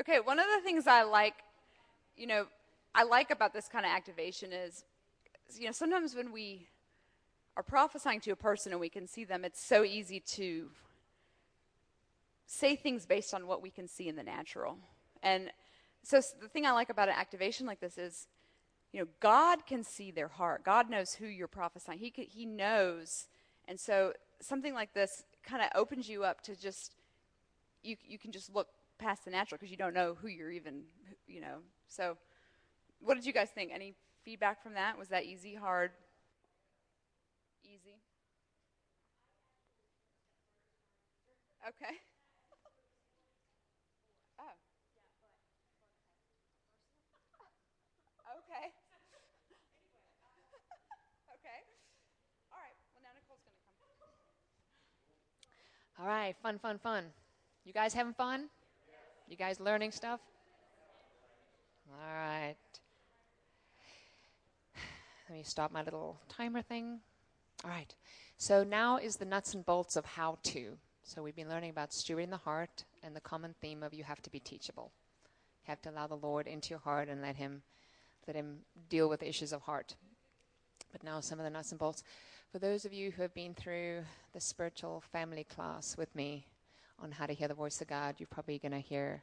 Okay, one of the things I like, you know, I like about this kind of activation is, you know, sometimes when we are prophesying to a person and we can see them, it's so easy to say things based on what we can see in the natural. And so the thing I like about an activation like this is, you know, God can see their heart. God knows who you're prophesying. He, he knows. And so something like this kind of opens you up to just, you, you can just look past the natural because you don't know who you're even, you know. So what did you guys think? Any feedback from that? Was that easy, hard? Easy? Okay. oh. Okay. okay. All right. Well, now Nicole's going to come. All right. Fun, fun, fun. You guys having fun? You guys learning stuff? All right. Let me stop my little timer thing. All right. So now is the nuts and bolts of how to. So we've been learning about stewarding the heart and the common theme of you have to be teachable. You have to allow the Lord into your heart and let him let him deal with the issues of heart. But now some of the nuts and bolts. For those of you who have been through the spiritual family class with me on how to hear the voice of God, you're probably going to hear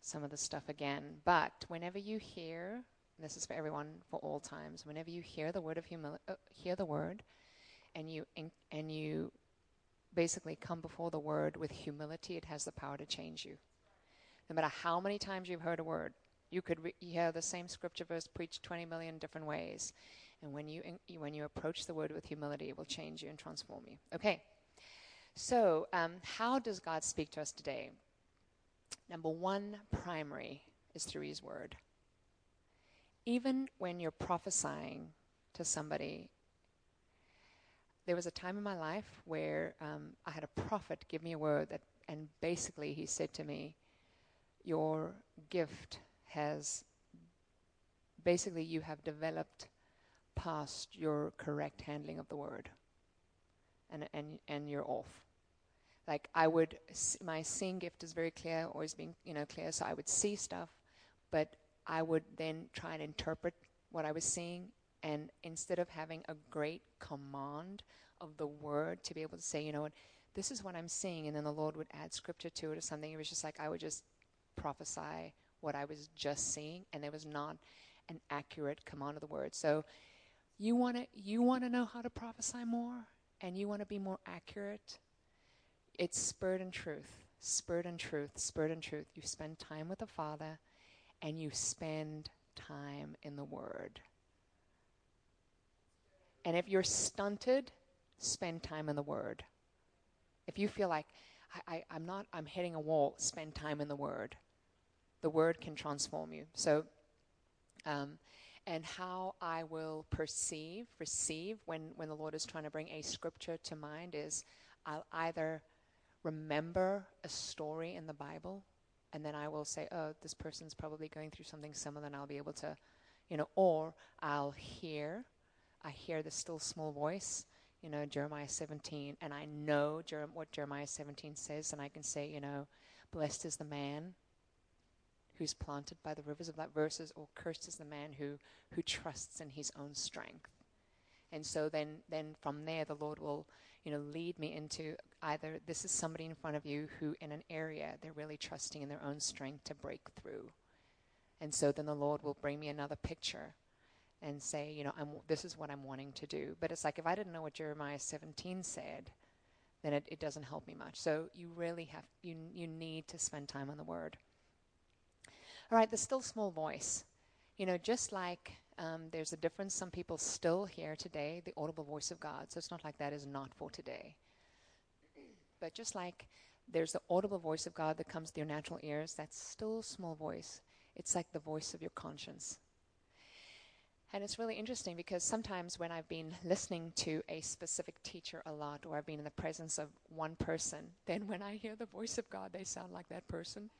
some of the stuff again. But whenever you hear, this is for everyone for all times, whenever you hear the word of humility, uh, hear the word, and you and you basically come before the word with humility, it has the power to change you. No matter how many times you've heard a word, you could re- hear the same scripture verse preached 20 million different ways. And when you, in, when you approach the word with humility, it will change you and transform you. Okay. So, um, how does God speak to us today? Number one, primary, is through His Word. Even when you're prophesying to somebody, there was a time in my life where um, I had a prophet give me a word that, and basically he said to me, "Your gift has, basically, you have developed past your correct handling of the word, and and and you're off." like I would, my seeing gift is very clear, always being, you know, clear. So I would see stuff, but I would then try and interpret what I was seeing. And instead of having a great command of the word to be able to say, you know what, this is what I'm seeing, and then the Lord would add scripture to it or something, it was just like I would just prophesy what I was just seeing, and there was not an accurate command of the word. So you want to you want to know how to prophesy more, and you want to be more accurate it's spirit and truth, spirit and truth, spirit and truth. You spend time with the Father and you spend time in the Word. And if you're stunted, spend time in the Word. If you feel like, I, am not, I'm hitting a wall, spend time in the Word. The Word can transform you. So, um, and how I will perceive, receive when, when the Lord is trying to bring a scripture to mind is I'll either remember a story in the Bible, and then I will say, oh, this person's probably going through something similar, and I'll be able to, you know, or I'll hear, I hear the still small voice, you know, Jeremiah 17, and I know Jer- what Jeremiah 17 says, and I can say, you know, blessed is the man who's planted by the rivers of that verses, or oh, cursed is the man who, who trusts in his own strength. And so then, then from there, the Lord will, you know, lead me into either this is somebody in front of you who, in an area, they're really trusting in their own strength to break through. And so then the Lord will bring me another picture and say, you know, I'm, this is what I'm wanting to do. But it's like if I didn't know what Jeremiah 17 said, then it, it doesn't help me much. So you really have, you, you need to spend time on the Word. All right, the still small voice. You know, just like um, there's a difference. Some people still hear today the audible voice of God. So it's not like that is not for today. But just like there's the audible voice of God that comes to your natural ears, that still small voice, it's like the voice of your conscience. And it's really interesting because sometimes when I've been listening to a specific teacher a lot, or I've been in the presence of one person, then when I hear the voice of God, they sound like that person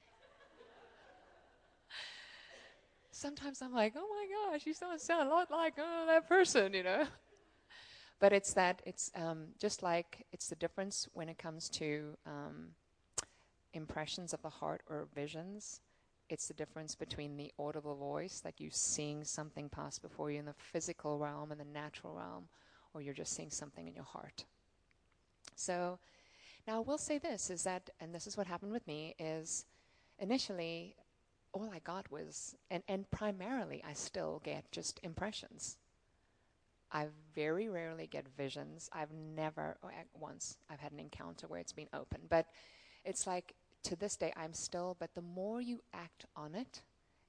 sometimes I'm like, oh my gosh, you sound, sound a lot like uh, that person, you know. But it's that, it's um, just like it's the difference when it comes to um, impressions of the heart or visions. it's the difference between the audible voice, like you seeing something pass before you in the physical realm and the natural realm, or you're just seeing something in your heart. So now I will say this is that, and this is what happened with me, is initially all I got was, and, and primarily I still get just impressions. I very rarely get visions. I've never, oh, once, I've had an encounter where it's been open. But it's like, to this day, I'm still, but the more you act on it,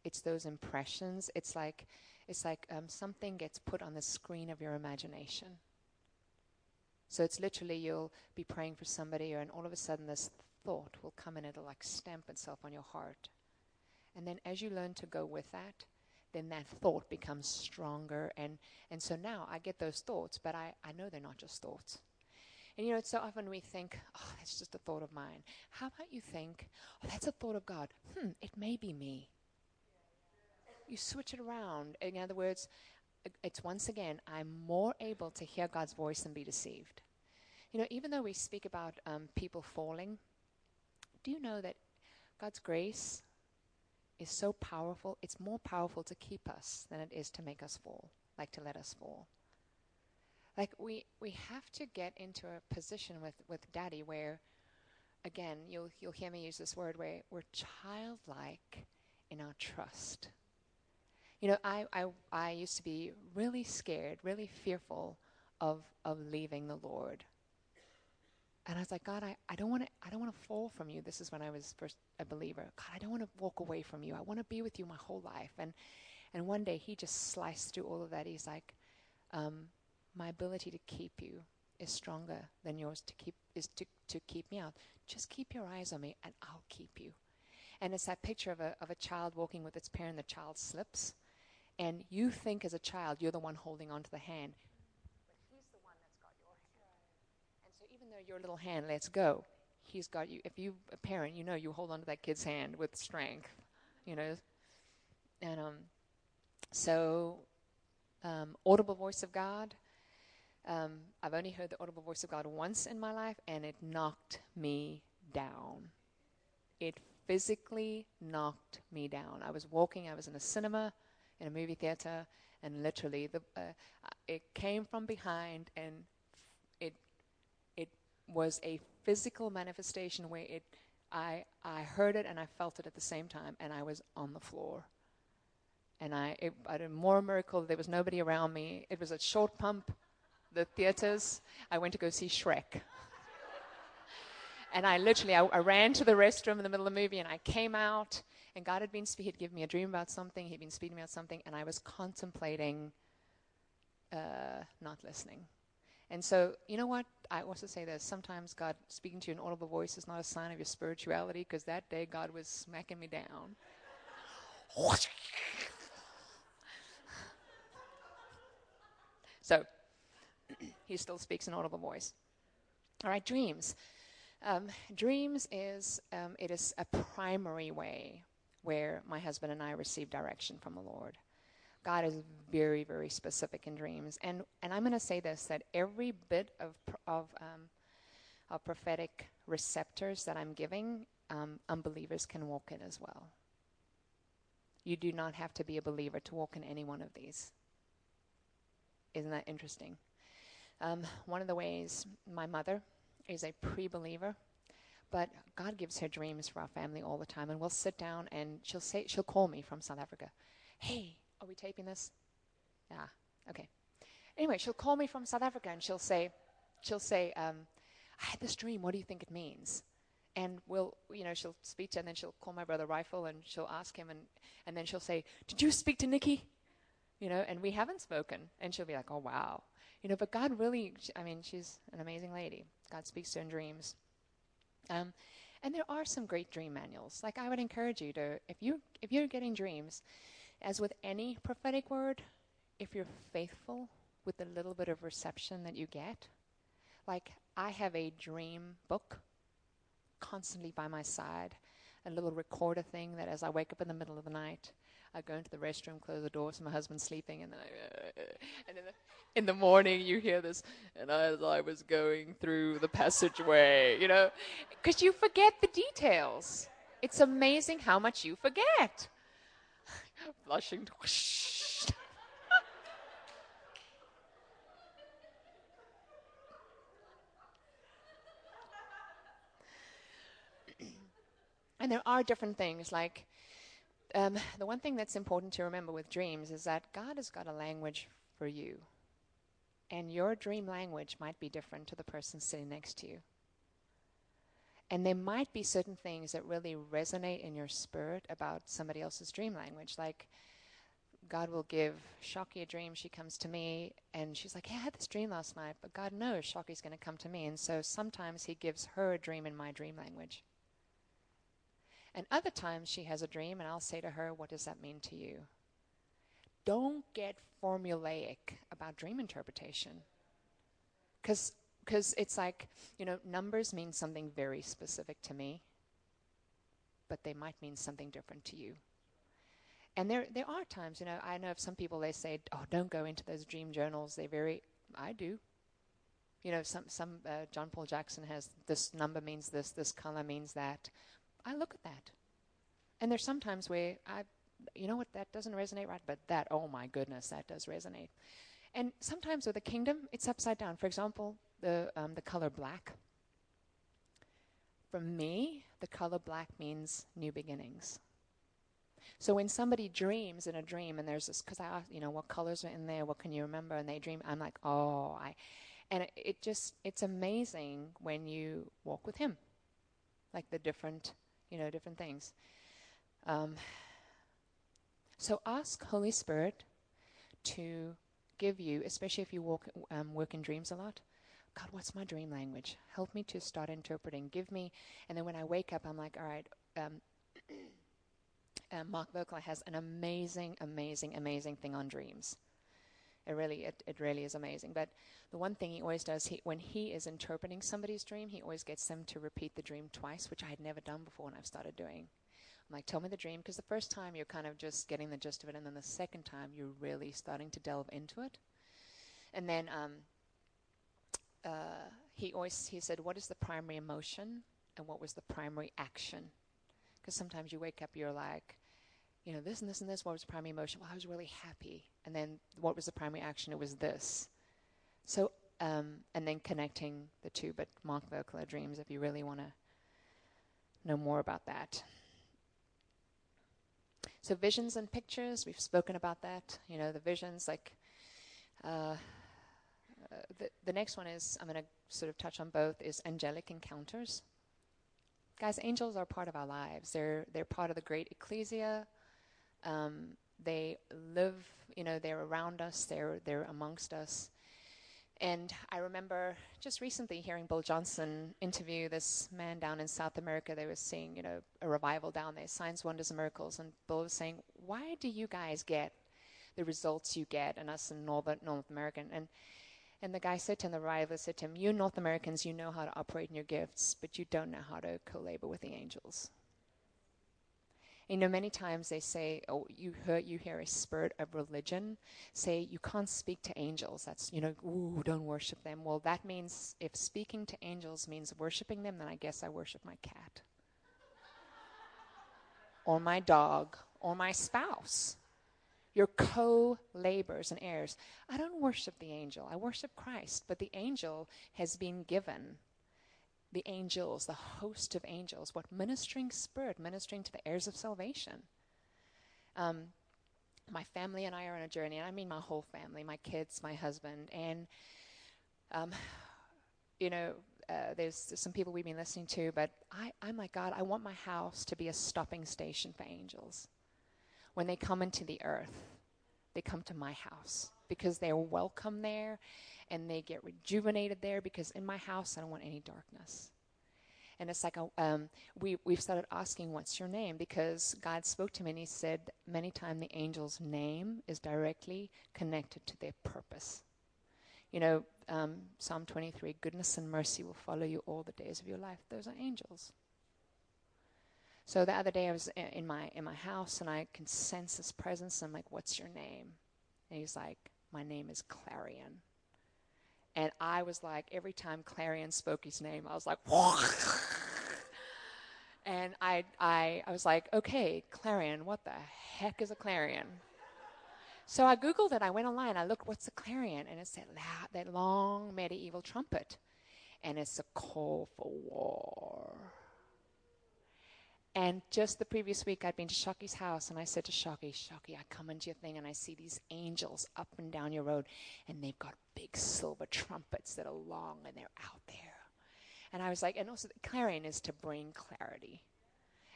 it's those impressions. It's like, it's like um, something gets put on the screen of your imagination. So it's literally you'll be praying for somebody, and all of a sudden this thought will come and it'll like stamp itself on your heart. And then as you learn to go with that, then that thought becomes stronger. And, and so now I get those thoughts, but I, I know they're not just thoughts. And you know, it's so often we think, oh, that's just a thought of mine. How about you think, oh, that's a thought of God? Hmm, it may be me. You switch it around. In other words, it's once again, I'm more able to hear God's voice and be deceived. You know, even though we speak about um, people falling, do you know that God's grace is so powerful? It's more powerful to keep us than it is to make us fall, like to let us fall. Like we we have to get into a position with with Daddy where, again, you'll you'll hear me use this word where we're childlike in our trust. You know, I, I, I used to be really scared, really fearful of, of leaving the Lord. And I was like, God, I, I don't want to I don't want to fall from you. This is when I was first a believer. God, I don't want to walk away from you. I want to be with you my whole life. And and one day he just sliced through all of that. He's like, um, my ability to keep you is stronger than yours to keep is to, to keep me out. Just keep your eyes on me and I'll keep you. And it's that picture of a of a child walking with its parent, the child slips and you think as a child you're the one holding onto the hand. But he's the one that's got your hand. And so even though your little hand lets go, he's got you. If you a parent, you know you hold onto that kid's hand with strength, you know. And um, so um, audible voice of God. Um, I've only heard the audible voice of God once in my life, and it knocked me down. It physically knocked me down. I was walking. I was in a cinema in a movie theater, and literally the uh, it came from behind, and it was a physical manifestation where it I I heard it and I felt it at the same time, and I was on the floor. And I, it, I did more miracle. There was nobody around me. It was a short pump, the theaters. I went to go see Shrek. and I literally, I, I, ran to the restroom in the middle of the movie, and I came out, and God had been, he'd given me a dream about something, he'd been speaking about something, and I was contemplating uh, not listening. And so, you know what? I also say this sometimes God speaking to you in audible voice is not a sign of your spirituality, because that day God was smacking me down. so, he still speaks in audible voice. All right, dreams. Um, dreams is um, it is a primary way where my husband and I receive direction from the Lord. God is very, very specific in dreams, and and I'm going to say this: that every bit of of um, of prophetic receptors that I'm giving, um, unbelievers can walk in as well. You do not have to be a believer to walk in any one of these. Isn't that interesting? Um, one of the ways my mother is a pre-believer but God gives her dreams for our family all the time. And we'll sit down and she'll say, she'll call me from South Africa. Hey, are we taping this? Yeah, okay. Anyway, she'll call me from South Africa and she'll say, she'll say, um, I had this dream. What do you think it means? And we'll, you know, she'll speak to, and then she'll call my brother Rifle and she'll ask him, and, and then she'll say, Did you speak to Nikki? You know, and we haven't spoken. And she'll be like, Oh, wow. You know, but God really, I mean, she's an amazing lady. God speaks to her in dreams. Um, and there are some great dream manuals. Like I would encourage you to, if you if you're getting dreams, as with any prophetic word, if you're faithful with the little bit of reception that you get, like I have a dream book constantly by my side, a little recorder thing that as I wake up in the middle of the night, I go into the restroom, close the door, so my husband's sleeping, and then I, uh, and in the, in the morning you hear this, and as I was going through the passageway, you know, because you forget the details. It's amazing how much you forget. Blushing. and there are different things like um, the one thing that's important to remember with dreams is that God has got a language for you. And your dream language might be different to the person sitting next to you. And there might be certain things that really resonate in your spirit about somebody else's dream language. Like, God will give Shocky a dream. She comes to me and she's like, Hey, I had this dream last night, but God knows Shocky's going to come to me. And so sometimes He gives her a dream in my dream language. And other times she has a dream, and I'll say to her, What does that mean to you? Don't get formulaic about dream interpretation. Because because it's like, you know, numbers mean something very specific to me, but they might mean something different to you. And there, there are times, you know, I know of some people they say, "Oh, don't go into those dream journals. They're very." I do. You know, some some uh, John Paul Jackson has this number means this, this color means that. I look at that. And there's sometimes where I, you know what, that doesn't resonate right, but that, oh my goodness, that does resonate. And sometimes with the kingdom, it's upside down. For example, the, um, the color black. For me, the color black means new beginnings. So when somebody dreams in a dream, and there's this, because I ask, you know, what colors are in there? What can you remember? And they dream, I'm like, oh, I, and it, it just, it's amazing when you walk with Him, like the different you know, different things. Um, so ask Holy Spirit to give you, especially if you walk, um, work in dreams a lot. God, what's my dream language? Help me to start interpreting. Give me, and then when I wake up, I'm like, all right. Um, uh, Mark Virkler has an amazing, amazing, amazing thing on dreams. It really, it, it really is amazing. But the one thing he always does, he, when he is interpreting somebody's dream, he always gets them to repeat the dream twice, which I had never done before when I've started doing. I'm like, tell me the dream, because the first time you're kind of just getting the gist of it, and then the second time you're really starting to delve into it. And then um, uh, he always he said, what is the primary emotion, and what was the primary action? Because sometimes you wake up, you're like, you know, this and this and this. What was the primary emotion? Well, I was really happy. And then what was the primary action? It was this. So, um, and then connecting the two. But Mark Virkler Dreams, if you really want to know more about that. So visions and pictures, we've spoken about that. You know, the visions, like uh, the the next one is I'm going to sort of touch on both is angelic encounters. Guys, angels are part of our lives. They're they're part of the great ecclesia. Um, they live, you know, they're around us, they're, they're amongst us. And I remember just recently hearing Bill Johnson interview this man down in South America. They were seeing, you know, a revival down there, signs, wonders, and miracles. And Bill was saying, "Why do you guys get the results you get, and us in North North American?" And and the guy said to him, the revivalist said to him, "You North Americans, you know how to operate in your gifts, but you don't know how to co-labor with the angels." You know, many times they say, oh, you hear, you hear a spirit of religion say you can't speak to angels. That's, you know, ooh, don't worship them. Well, that means if speaking to angels means worshiping them, then I guess I worship my cat. or my dog, or my spouse. Your co laborers and heirs. I don't worship the angel, I worship Christ, but the angel has been given the angels, the host of angels, what ministering spirit, ministering to the heirs of salvation. Um, my family and I are on a journey, and I mean my whole family, my kids, my husband, and um, you know, uh, there's, there's, some people we've been listening to, but I, I'm like God. I want my house to be a stopping station for angels. When they come into the earth, they come to my house because they're welcome there and they get rejuvenated there because in my house I don't want any darkness. And it's like a, um, we we've started asking, "What's your name?" Because God spoke to me and He said many times the angel's name is directly connected to their purpose. You know, um, Psalm 23: "Goodness and mercy will follow you all the days of your life." Those are angels. So the other day I was in my in my house and I can sense His presence. I'm like, "What's your name?" And He's like, "My name is Clarion." And I was like, every time Clarion spoke his name, I was like, and And I, I, I was like, okay, clarion, what the heck is a clarion? So I Googled it. I went online. I looked, what's a clarion? And it's that, that long medieval trumpet. And it's a call for war. And just the previous week, I'd been to Shocky's house, and I said to Shocky, Shocky, I come into your thing, and I see these angels up and down your road, and they've got big silver trumpets that are long, and they're out there. And I was like, and also, the clarion is to bring clarity.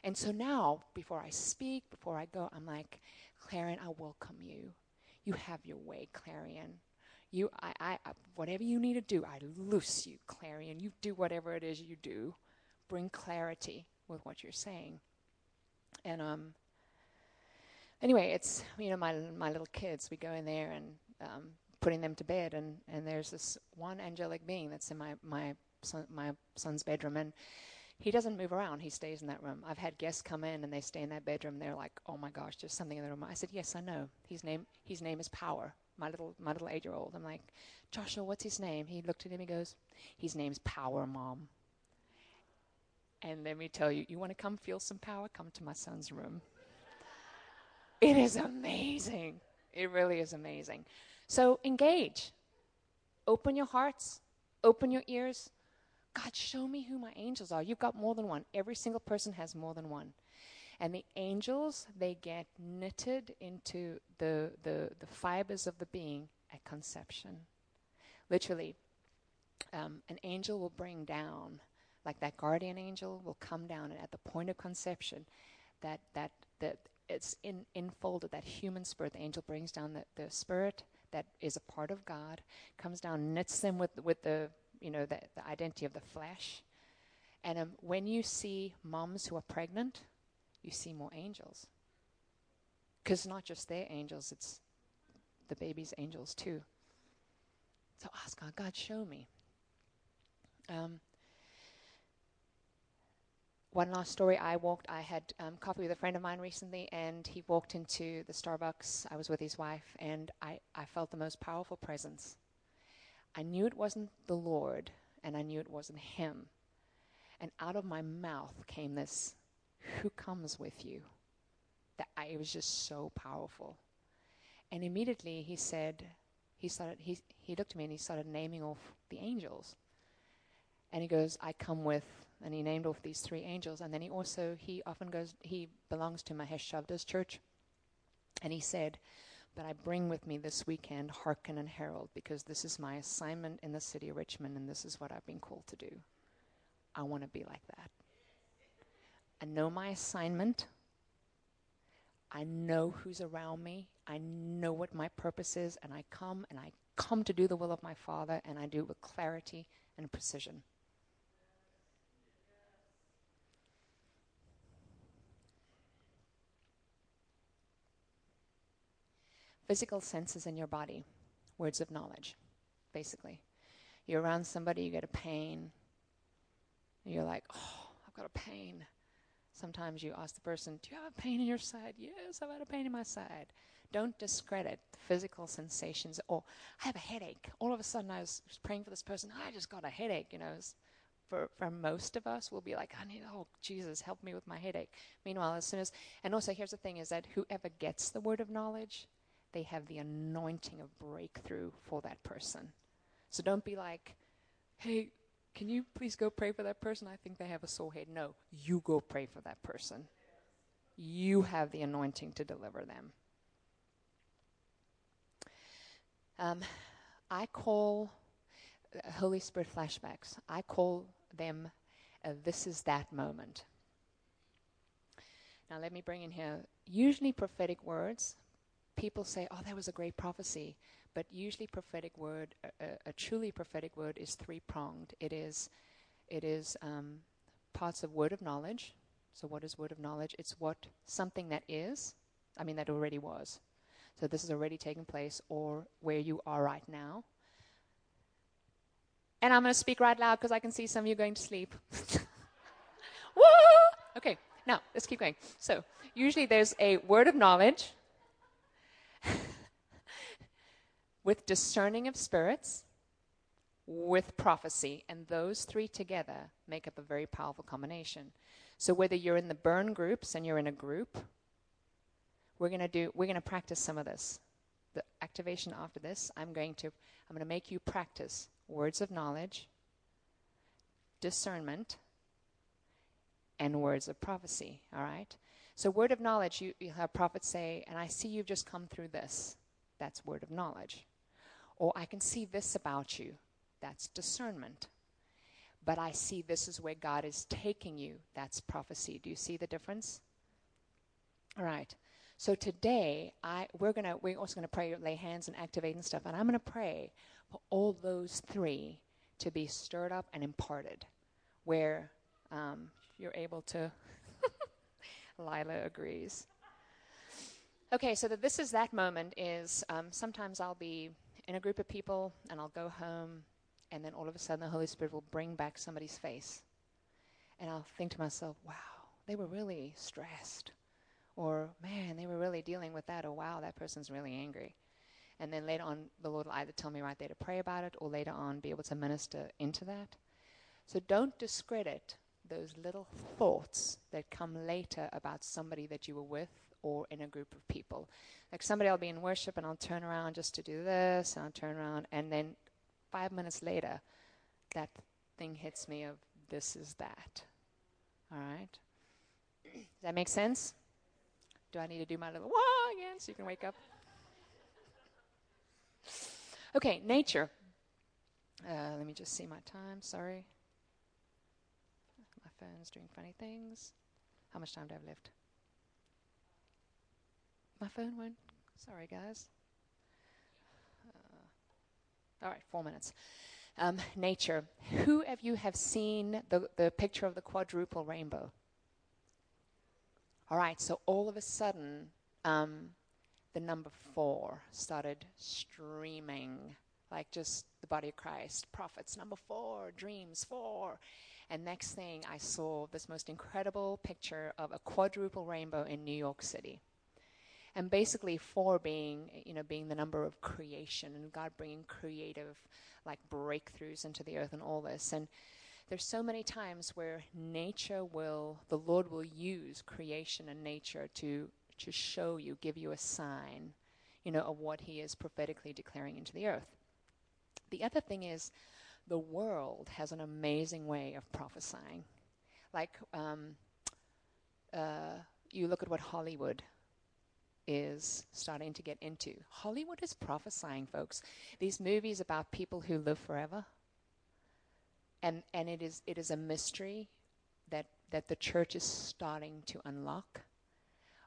And so now, before I speak, before I go, I'm like, Clarion, I welcome you. You have your way, Clarion. You, I, I, I, whatever you need to do, I loose you, Clarion. You do whatever it is you do. Bring clarity with what you're saying. And um, anyway, it's you know my my little kids. We go in there and um, putting them to bed, and and there's this one angelic being that's in my my son, my son's bedroom, and he doesn't move around. He stays in that room. I've had guests come in and they stay in that bedroom. They're like, "Oh my gosh, there's something in the room." I said, "Yes, I know. His name his name is Power." My little my little eight year old. I'm like, Joshua, what's his name? He looked at him. He goes, "His name's Power, Mom." And let me tell you, you want to come feel some power? Come to my son's room. It is amazing. It really is amazing. So engage. Open your hearts, open your ears. God, show me who my angels are. You've got more than one. Every single person has more than one. And the angels, they get knitted into the, the, the fibers of the being at conception. Literally, um, an angel will bring down like that guardian angel will come down and at the point of conception that that that it's in enfolded that human spirit the angel brings down the, the spirit that is a part of god comes down knits them with with the you know the, the identity of the flesh. And um, when you see moms who are pregnant you see more angels. Because not just their angels it's the baby's angels too. So ask god god show me. Um, one last story. I walked, I had um, coffee with a friend of mine recently, and he walked into the Starbucks. I was with his wife, and I, I felt the most powerful presence. I knew it wasn't the Lord, and I knew it wasn't him. And out of my mouth came this, Who comes with you? That I, it was just so powerful. And immediately he said, he started, he, he looked at me and he started naming off the angels. And he goes, I come with and he named off these three angels. And then he also, he often goes, he belongs to Mahesh Chavda's church. And he said, but I bring with me this weekend Hearken and Herald because this is my assignment in the city of Richmond and this is what I've been called to do. I want to be like that. I know my assignment. I know who's around me. I know what my purpose is, and I come and I come to do the will of my Father, and I do it with clarity and precision. Physical senses in your body, words of knowledge, basically. You're around somebody, you get a pain, you're like, oh, I've got a pain. Sometimes you ask the person, Do you have a pain in your side? Yes, I've had a pain in my side. Don't discredit physical sensations. Or I have a headache. All of a sudden, I was praying for this person. I just got a headache. You know, for for most of us, we'll be like, I need, oh Jesus, help me with my headache. Meanwhile, as soon as, and also here's the thing: is that whoever gets the word of knowledge they have the anointing of breakthrough for that person. So don't be like, hey, can you please go pray for that person? I think they have a sore head. No, you go pray for that person. You have the anointing to deliver them. Um, I call uh, Holy Spirit flashbacks, I call them uh, this is that moment. Now, let me bring in here usually prophetic words people say, oh, that was a great prophecy. But usually, prophetic word, a, a truly prophetic word, is three pronged. It is, it is um, parts of word of knowledge. So, what is word of knowledge? It's what something that is, I mean, that already was. So, this is already taking place, or where you are right now. And I'm going to speak right loud because I can see some of you going to sleep. Woo! Okay, now let's keep going. So, usually there's a word of knowledge, with discerning of spirits, with prophecy, and those three together make up a very powerful combination. So whether you're in the burn groups and you're in a group, we're going to do we're going to practice some of this. The activation after this, I'm going to I'm going to make you practice words of knowledge, discernment, and words of prophecy, all right? So word of knowledge, you, you have prophets say, and I see you've just come through this. That's word of knowledge. Or I can see this about you. That's discernment. But I see this is where God is taking you. That's prophecy. Do you see the difference? All right. So today, I we're gonna we're also gonna pray, lay hands, and activate and stuff. And I'm gonna pray for all those three to be stirred up and imparted, where um, you're able to. Lila agrees. Okay, so that this is that moment is um, sometimes I'll be in a group of people and I'll go home, and then all of a sudden the Holy Spirit will bring back somebody's face. And I'll think to myself, wow, they were really stressed. Or, man, they were really dealing with that. Or, wow, that person's really angry. And then later on, the Lord will either tell me right there to pray about it or later on be able to minister into that. So don't discredit those little thoughts that come later about somebody that you were with or in a group of people. Like somebody I'll be in worship and I'll turn around just to do this, and I'll turn around, and then five minutes later, that thing hits me of this is that. All right? Does that make sense? Do I need to do my little wah again so you can wake up? Okay, nature. Uh, let me just see my time. Sorry. My phone's doing funny things. How much time do I have left? My phone won't. Sorry, guys. Uh, all right, four minutes. Um, nature. Who of you have seen the, the picture of the quadruple rainbow? All right, so all of a sudden, um, the number four started streaming, like just the body of Christ. Prophets, number four, dreams, four. And next thing, I saw this most incredible picture of a quadruple rainbow in New York City and basically four being you know being the number of creation and god bringing creative like breakthroughs into the earth and all this. And there's so many times where nature will the lord will use creation and nature to to show you give you a sign you know of what he is prophetically declaring into the earth. The other thing is the world has an amazing way of prophesying. Like um, uh, you look at what hollywood is starting to get into. Hollywood is prophesying, folks. These movies about people who live forever. And and it is it is a mystery that that the church is starting to unlock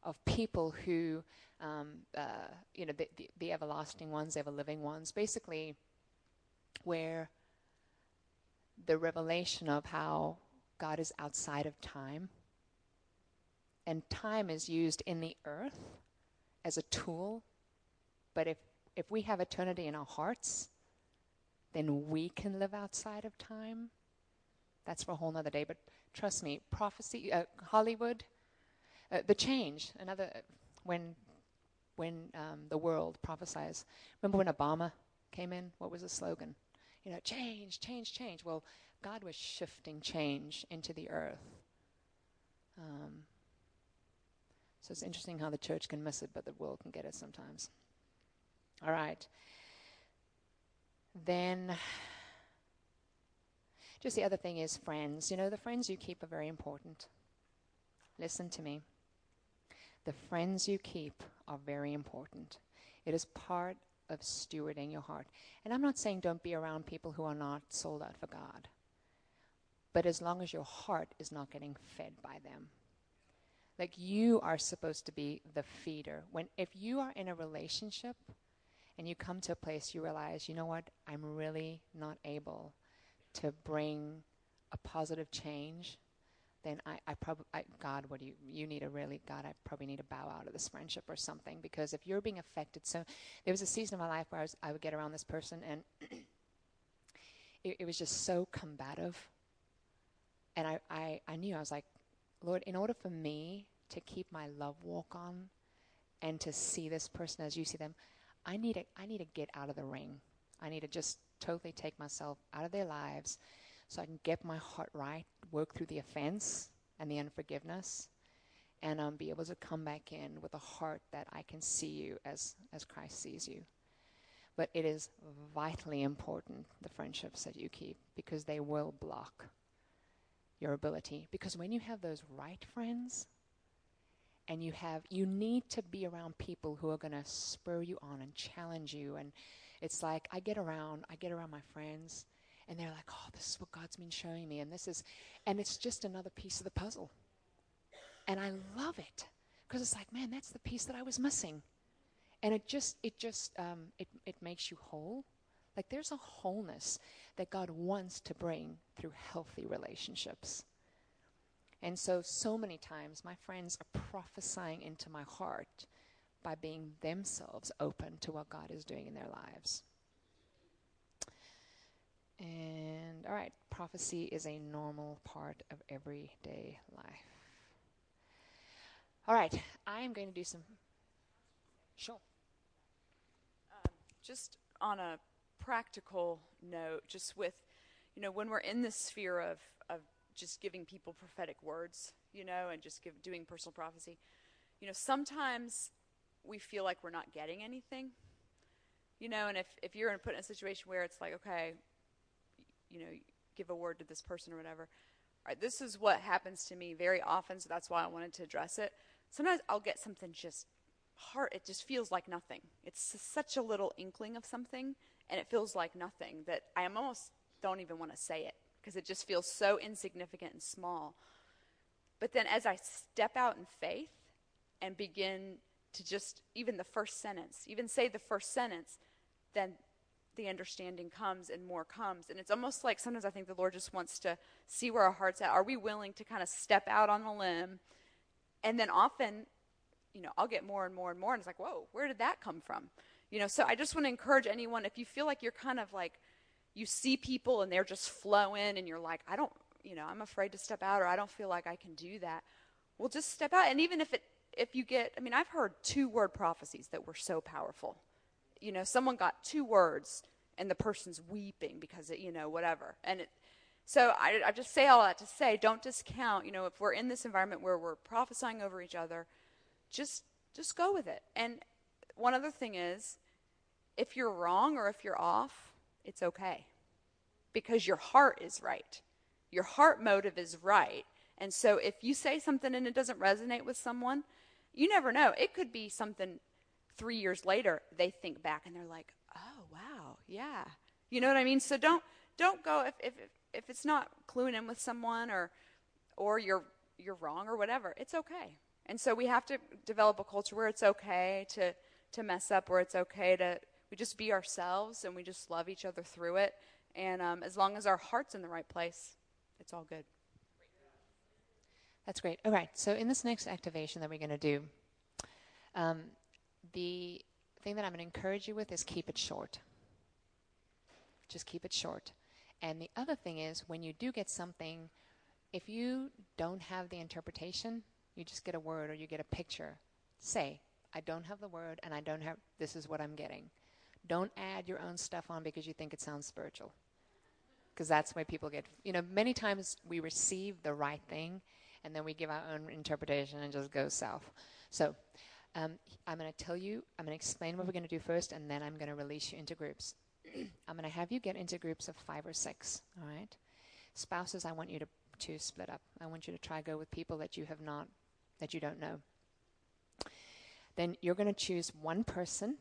of people who um, uh, you know the, the, the everlasting ones, the ever living ones, basically where the revelation of how God is outside of time and time is used in the earth as a tool, but if, if we have eternity in our hearts, then we can live outside of time. That's for a whole other day. But trust me, prophecy, uh, Hollywood, uh, the change. Another when when um, the world prophesies. Remember when Obama came in? What was the slogan? You know, change, change, change. Well, God was shifting change into the earth. Um, so it's interesting how the church can miss it, but the world can get it sometimes. All right. Then, just the other thing is friends. You know, the friends you keep are very important. Listen to me. The friends you keep are very important. It is part of stewarding your heart. And I'm not saying don't be around people who are not sold out for God. But as long as your heart is not getting fed by them, like you are supposed to be the feeder. When if you are in a relationship and you come to a place you realize, you know what, I'm really not able to bring a positive change, then I, I probably, God, what do you, you need a really, God, I probably need to bow out of this friendship or something because if you're being affected, so there was a season of my life where I, was, I would get around this person and it, it was just so combative. And I, I, I knew, I was like, Lord, in order for me to keep my love walk on and to see this person as you see them, I need to, I need to get out of the ring. I need to just totally take myself out of their lives so I can get my heart right, work through the offense, and the unforgiveness and um, be able to come back in with a heart that I can see you as, as Christ sees you. But it is vitally important, the friendships that you keep, because they will block your ability. Because when you have those right friends, and you have you need to be around people who are going to spur you on and challenge you and it's like i get around i get around my friends and they're like oh this is what god's been showing me and this is and it's just another piece of the puzzle and I love it because it's like, man, that's the piece that I was missing. And it just, it just, um, it, it makes you whole. Like there's a wholeness that God wants to bring through healthy relationships. And so, so many times, my friends are prophesying into my heart by being themselves open to what God is doing in their lives. And, all right, prophecy is a normal part of everyday life. All right, I am going to do some. Sure. Um, just on a practical note, just with, you know, when we're in this sphere of, of just giving people prophetic words, you know, and just give, doing personal prophecy, you know, sometimes we feel like we're not getting anything, you know, and if, if you're put in a situation where it's like, okay, you know, give a word to this person or whatever, all right, this is what happens to me very often, so that's why I wanted to address it sometimes I'll get something just hard. It just feels like nothing. It's such a little inkling of something, and it feels like nothing that I almost don't even want to say it because it just feels so insignificant and small. But then as I step out in faith and begin to just, even the first sentence, even say the first sentence, then the understanding comes and more comes. And it's almost like sometimes I think the Lord just wants to see where our heart's at. Are we willing to kind of step out on a limb and then often, you know, I'll get more and more and more, and it's like, whoa, where did that come from? You know, so I just want to encourage anyone if you feel like you're kind of like, you see people and they're just flowing, and you're like, I don't, you know, I'm afraid to step out, or I don't feel like I can do that. Well, just step out, and even if it, if you get, I mean, I've heard two word prophecies that were so powerful. You know, someone got two words, and the person's weeping because it, you know, whatever, and it, so I, I just say all that to say, don't discount. You know, if we're in this environment where we're prophesying over each other, just just go with it. And one other thing is, if you're wrong or if you're off, it's okay, because your heart is right. Your heart motive is right. And so if you say something and it doesn't resonate with someone, you never know. It could be something three years later they think back and they're like, oh wow, yeah. You know what I mean? So don't don't go if if if it's not cluing in with someone or or you're you're wrong or whatever, it's okay. And so we have to develop a culture where it's okay to to mess up, where it's okay to we just be ourselves and we just love each other through it. And um, as long as our heart's in the right place, it's all good. That's great. All right. So in this next activation that we're going to do, um, the thing that I'm going to encourage you with is keep it short. Just keep it short. And the other thing is, when you do get something, if you don't have the interpretation, you just get a word or you get a picture. Say, I don't have the word and I don't have, this is what I'm getting. Don't add your own stuff on because you think it sounds spiritual. Because that's where people get, you know, many times we receive the right thing and then we give our own interpretation and just go south. So um, I'm going to tell you, I'm going to explain what we're going to do first, and then I'm going to release you into groups. I'm going to have you get into groups of five or six. All right. Spouses, I want you to, to split up. I want you to try go with people that you have not, that you don't know. Then you're going to choose one person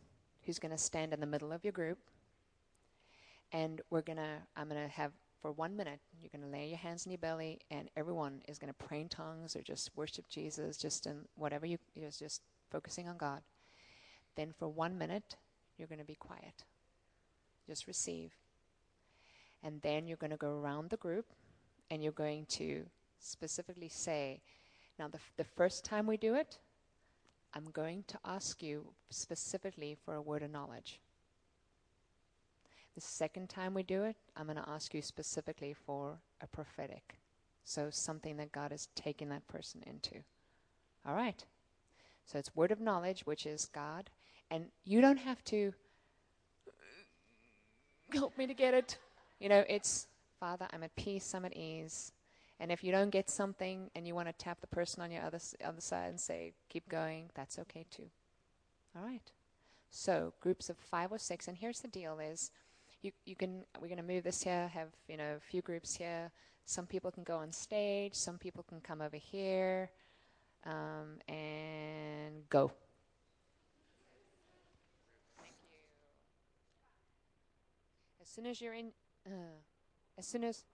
who's going to stand in the middle of your group. And we're going to, I'm going to have for one minute, you're going to lay your hands on your belly, and everyone is going to pray in tongues or just worship Jesus, just in whatever you, you're just focusing on God. Then for one minute, you're going to be quiet. Just receive. And then you're going to go around the group and you're going to specifically say, now, the, f- the first time we do it, I'm going to ask you specifically for a word of knowledge. The second time we do it, I'm going to ask you specifically for a prophetic. So, something that God is taking that person into. All right. So, it's word of knowledge, which is God. And you don't have to help me to get it. You know, it's, Father, I'm at peace, I'm at ease. And if you don't get something and you want to tap the person on your other, other side and say, keep going, that's okay too. All right. So groups of five or six, and here's the deal is you, you can, we're going to move this here, have, you know, a few groups here. Some people can go on stage, some people can come over here, um, and go. As soon as you're in, uh, as soon as